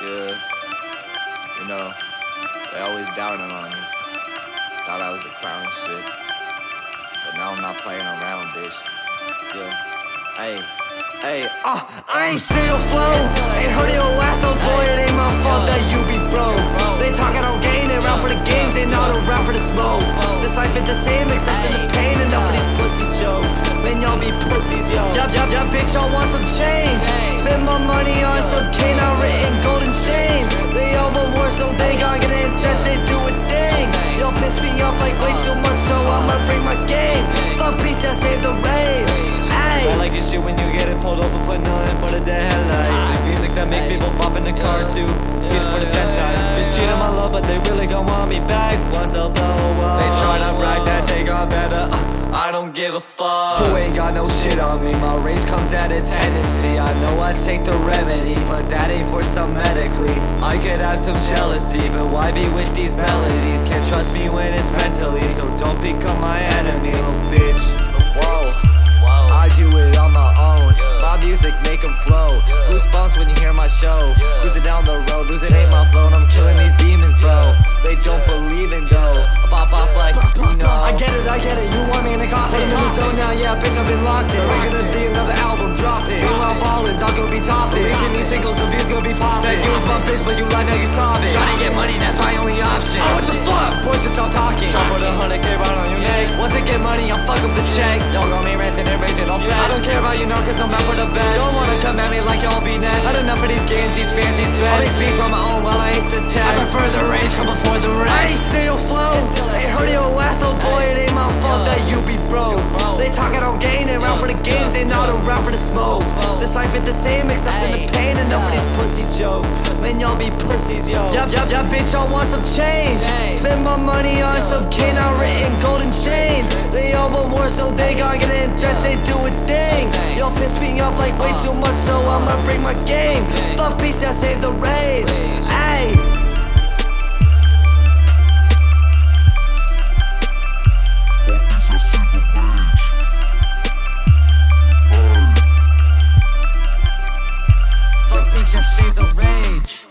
Yeah. You know, they always doubted on me. Thought I was a clown and shit. But now I'm not playing around, bitch. Yeah. Hey. Hey, uh, I ain't still flow. Ain't heard your ass, oh boy, it ain't my fault that you be broke. They talking on game, they round for the games, they not around for the smoke. This life ain't the same, except people popping the car too. Get for the 10 time. Bitch cheating my love, but they really gon' want me back once I blow up. They tryna brag that they got better. Uh, I don't give a fuck. Who ain't got no shit on me? My race comes at a tendency. I know I take the remedy, but that ain't for some medically. I could have some jealousy, but why be with these melodies? Can't trust me when it's mentally, so don't become my bitch, but you you sobbing. Trying to get money, that's my only option. Oh, what the fuck? Boys, just stop talking. Try put a hundred K right on your neck. Once I get money, I'll fuck up the check. Y'all got me ranting and raging on I don't care about you now, cause I'm out for the best. Don't wanna come at me like y'all be next. Had enough of these games, these fans, these bets. I make beats on my own while I ace the test. I prefer the rage come before the I rest. ain't still flow. Ain't heard your ass, oh boy, it ain't my fault that you be broke. They talking on gain, they round for the games, not around for the smoke. This life ain't the same, except in the pain, and these pussy jokes. Man, y'all be pussies, yo. Yup, yup, yup, bitch, y'all want some change. Spend my money on some canine written golden chains. They all want war, so they gon' get in debts, they do a thing. Y'all piss me off like way uh. too much, so I'ma bring my game. Fuck peace, see the rage.